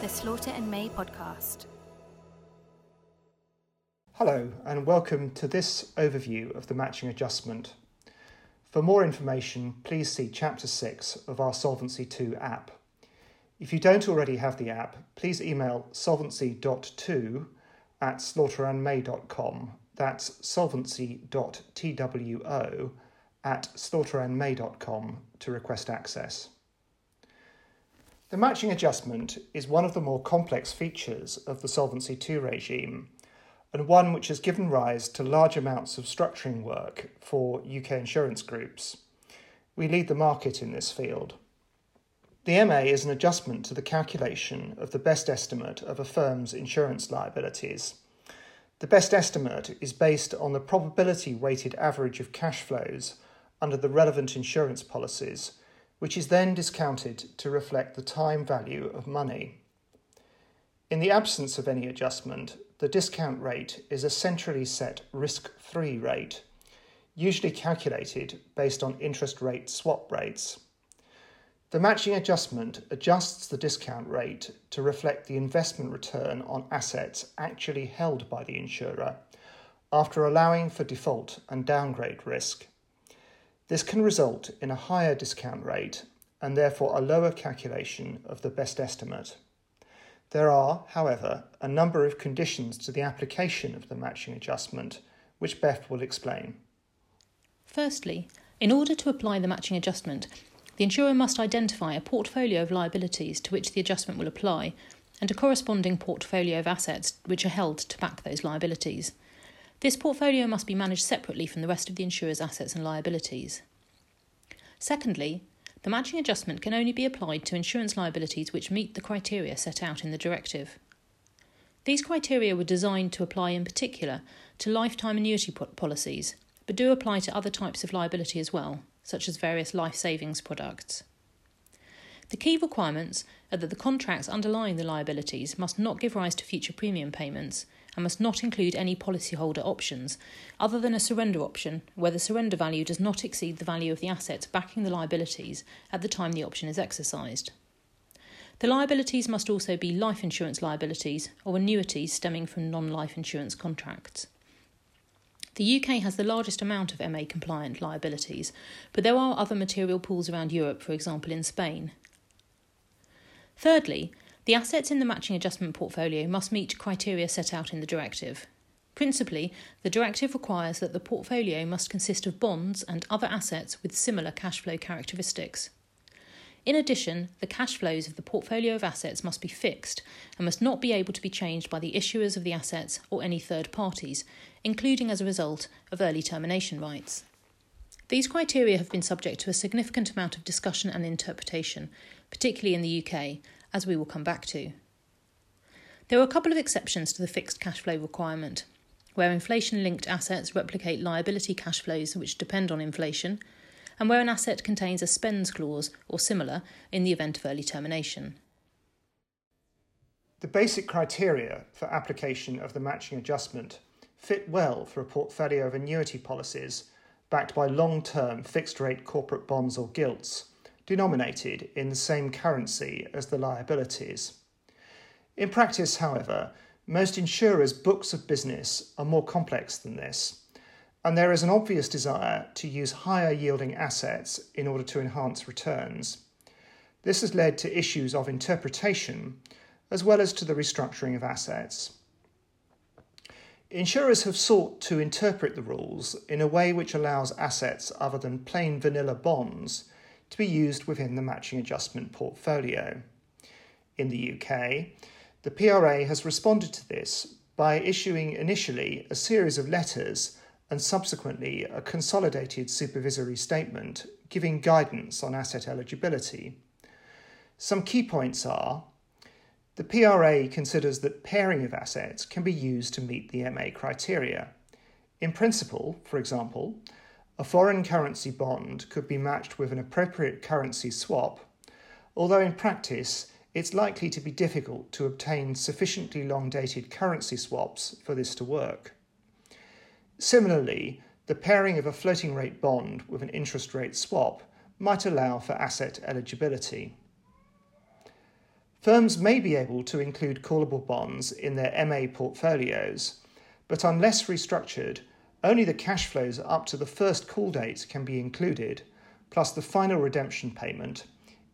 the Slaughter and May podcast. Hello, and welcome to this overview of the matching adjustment. For more information, please see Chapter 6 of our Solvency 2 app. If you don't already have the app, please email solvency.2 at slaughterandmay.com. That's solvency.two at slaughterandmay.com to request access. The matching adjustment is one of the more complex features of the Solvency II regime and one which has given rise to large amounts of structuring work for UK insurance groups. We lead the market in this field. The MA is an adjustment to the calculation of the best estimate of a firm's insurance liabilities. The best estimate is based on the probability weighted average of cash flows under the relevant insurance policies, which is then discounted to reflect the time value of money. In the absence of any adjustment, the discount rate is a centrally set risk free rate, usually calculated based on interest rate swap rates. The matching adjustment adjusts the discount rate to reflect the investment return on assets actually held by the insurer after allowing for default and downgrade risk. This can result in a higher discount rate and therefore a lower calculation of the best estimate. There are, however, a number of conditions to the application of the matching adjustment, which Beth will explain. Firstly, in order to apply the matching adjustment, the insurer must identify a portfolio of liabilities to which the adjustment will apply and a corresponding portfolio of assets which are held to back those liabilities. This portfolio must be managed separately from the rest of the insurer's assets and liabilities. Secondly, the matching adjustment can only be applied to insurance liabilities which meet the criteria set out in the directive. These criteria were designed to apply in particular to lifetime annuity policies, but do apply to other types of liability as well, such as various life savings products. The key requirements are that the contracts underlying the liabilities must not give rise to future premium payments and must not include any policyholder options, other than a surrender option, where the surrender value does not exceed the value of the assets backing the liabilities at the time the option is exercised. The liabilities must also be life insurance liabilities or annuities stemming from non life insurance contracts. The UK has the largest amount of MA compliant liabilities, but there are other material pools around Europe, for example in Spain. Thirdly, the assets in the matching adjustment portfolio must meet criteria set out in the directive. Principally, the directive requires that the portfolio must consist of bonds and other assets with similar cash flow characteristics. In addition, the cash flows of the portfolio of assets must be fixed and must not be able to be changed by the issuers of the assets or any third parties, including as a result of early termination rights. These criteria have been subject to a significant amount of discussion and interpretation, particularly in the UK, as we will come back to. There are a couple of exceptions to the fixed cash flow requirement, where inflation linked assets replicate liability cash flows which depend on inflation and where an asset contains a Spens clause or similar in the event of early termination. The basic criteria for application of the matching adjustment fit well for a portfolio of annuity policies backed by long term fixed rate corporate bonds or gilts, denominated in the same currency as the liabilities. In practice, however, most insurers' books of business are more complex than this and there is an obvious desire to use higher yielding assets in order to enhance returns. This has led to issues of interpretation as well as to the restructuring of assets. Insurers have sought to interpret the rules in a way which allows assets other than plain vanilla bonds to be used within the matching adjustment portfolio. In the UK, the PRA has responded to this by issuing initially a series of letters and subsequently a consolidated supervisory statement giving guidance on asset eligibility. Some key points are the PRA considers that pairing of assets can be used to meet the MA criteria. In principle, for example, a foreign currency bond could be matched with an appropriate currency swap, although in practice it's likely to be difficult to obtain sufficiently long dated currency swaps for this to work. Similarly, the pairing of a floating rate bond with an interest rate swap might allow for asset eligibility. Firms may be able to include callable bonds in their MA portfolios, but unless restructured, only the cash flows up to the first call date can be included, plus the final redemption payment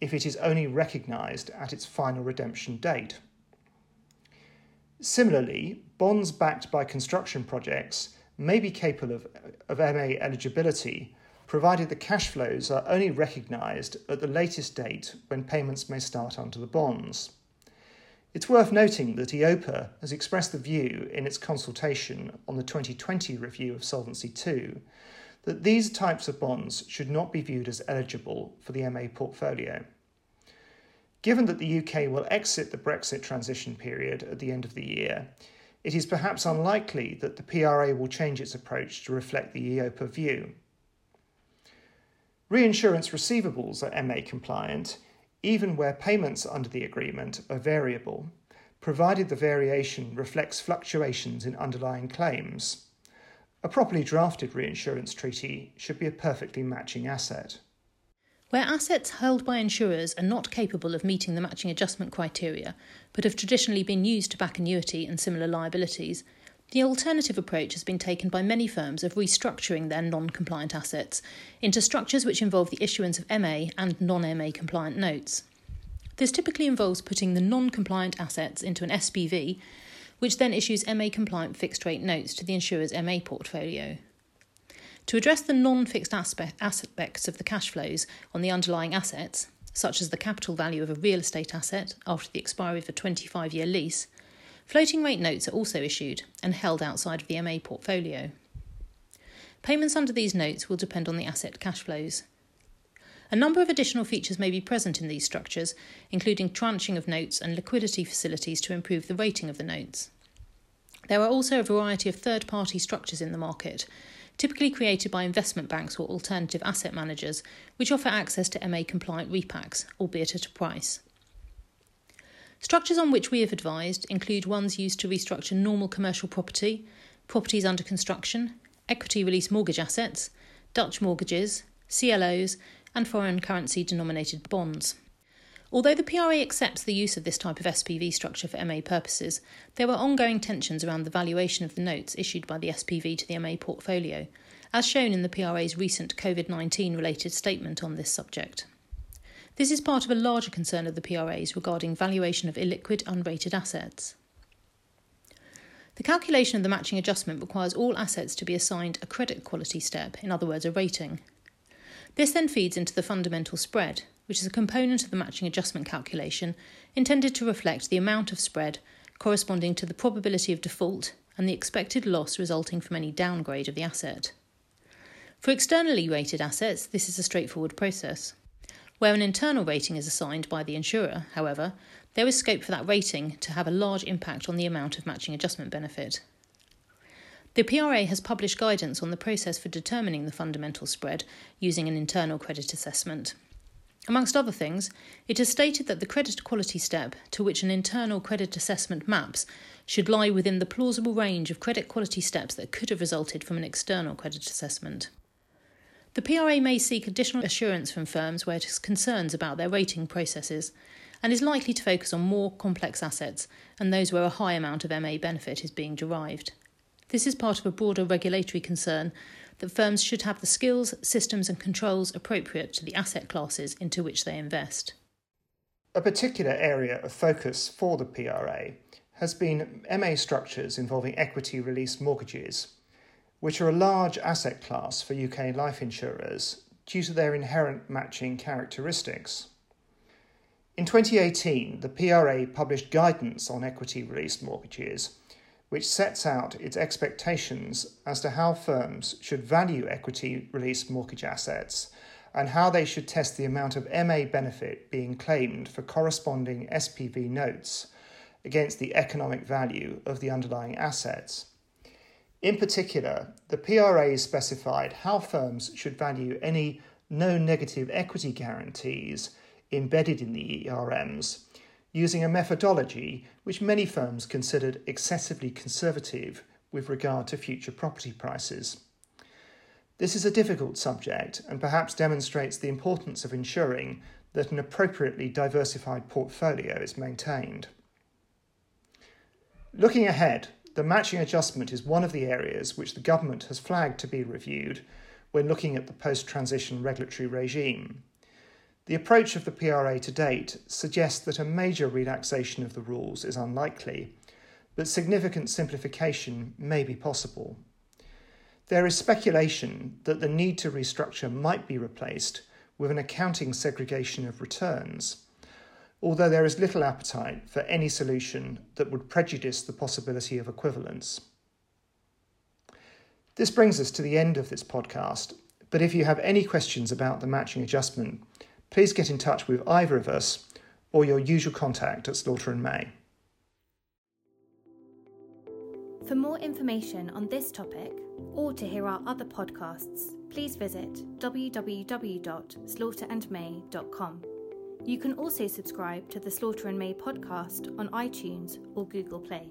if it is only recognised at its final redemption date. Similarly, bonds backed by construction projects may be capable of, of MA eligibility provided the cash flows are only recognised at the latest date when payments may start under the bonds. It's worth noting that EIOPA has expressed the view in its consultation on the 2020 review of Solvency II that these types of bonds should not be viewed as eligible for the MA portfolio. Given that the UK will exit the Brexit transition period at the end of the year, it is perhaps unlikely that the PRA will change its approach to reflect the EIOPA view. Reinsurance receivables are MA compliant, even where payments under the agreement are variable, provided the variation reflects fluctuations in underlying claims. A properly drafted reinsurance treaty should be a perfectly matching asset. Where assets held by insurers are not capable of meeting the matching adjustment criteria, but have traditionally been used to back annuity and similar liabilities, the alternative approach has been taken by many firms of restructuring their non compliant assets into structures which involve the issuance of MA and non MA compliant notes. This typically involves putting the non compliant assets into an SPV, which then issues MA compliant fixed rate notes to the insurer's MA portfolio. To address the non fixed aspects of the cash flows on the underlying assets, such as the capital value of a real estate asset after the expiry of a 25 year lease, Floating rate notes are also issued and held outside of the MA portfolio. Payments under these notes will depend on the asset cash flows. A number of additional features may be present in these structures, including tranching of notes and liquidity facilities to improve the rating of the notes. There are also a variety of third party structures in the market, typically created by investment banks or alternative asset managers, which offer access to MA compliant repacks, albeit at a price. Structures on which we have advised include ones used to restructure normal commercial property, properties under construction, equity release mortgage assets, Dutch mortgages, CLOs, and foreign currency denominated bonds. Although the PRA accepts the use of this type of SPV structure for MA purposes, there were ongoing tensions around the valuation of the notes issued by the SPV to the MA portfolio, as shown in the PRA's recent COVID 19 related statement on this subject. This is part of a larger concern of the PRA's regarding valuation of illiquid, unrated assets. The calculation of the matching adjustment requires all assets to be assigned a credit quality step, in other words, a rating. This then feeds into the fundamental spread, which is a component of the matching adjustment calculation intended to reflect the amount of spread corresponding to the probability of default and the expected loss resulting from any downgrade of the asset. For externally rated assets, this is a straightforward process. Where an internal rating is assigned by the insurer, however, there is scope for that rating to have a large impact on the amount of matching adjustment benefit. The PRA has published guidance on the process for determining the fundamental spread using an internal credit assessment. Amongst other things, it has stated that the credit quality step to which an internal credit assessment maps should lie within the plausible range of credit quality steps that could have resulted from an external credit assessment. The PRA may seek additional assurance from firms where it has concerns about their rating processes and is likely to focus on more complex assets and those where a high amount of MA benefit is being derived. This is part of a broader regulatory concern that firms should have the skills, systems, and controls appropriate to the asset classes into which they invest. A particular area of focus for the PRA has been MA structures involving equity release mortgages which are a large asset class for UK life insurers due to their inherent matching characteristics. In 2018, the PRA published guidance on equity released mortgages, which sets out its expectations as to how firms should value equity released mortgage assets and how they should test the amount of MA benefit being claimed for corresponding SPV notes against the economic value of the underlying assets. In particular, the PRA specified how firms should value any no negative equity guarantees embedded in the ERMs, using a methodology which many firms considered excessively conservative with regard to future property prices. This is a difficult subject and perhaps demonstrates the importance of ensuring that an appropriately diversified portfolio is maintained. Looking ahead, the matching adjustment is one of the areas which the government has flagged to be reviewed when looking at the post transition regulatory regime. The approach of the PRA to date suggests that a major relaxation of the rules is unlikely, but significant simplification may be possible. There is speculation that the need to restructure might be replaced with an accounting segregation of returns, although there is little appetite for any solution that would prejudice the possibility of equivalence. This brings us to the end of this podcast, but if you have any questions about the matching adjustment, please get in touch with either of us or your usual contact at Slaughter and May. For more information on this topic or to hear our other podcasts, please visit www.slaughterandmay.com. You can also subscribe to the Slaughter and May podcast on iTunes or Google Play.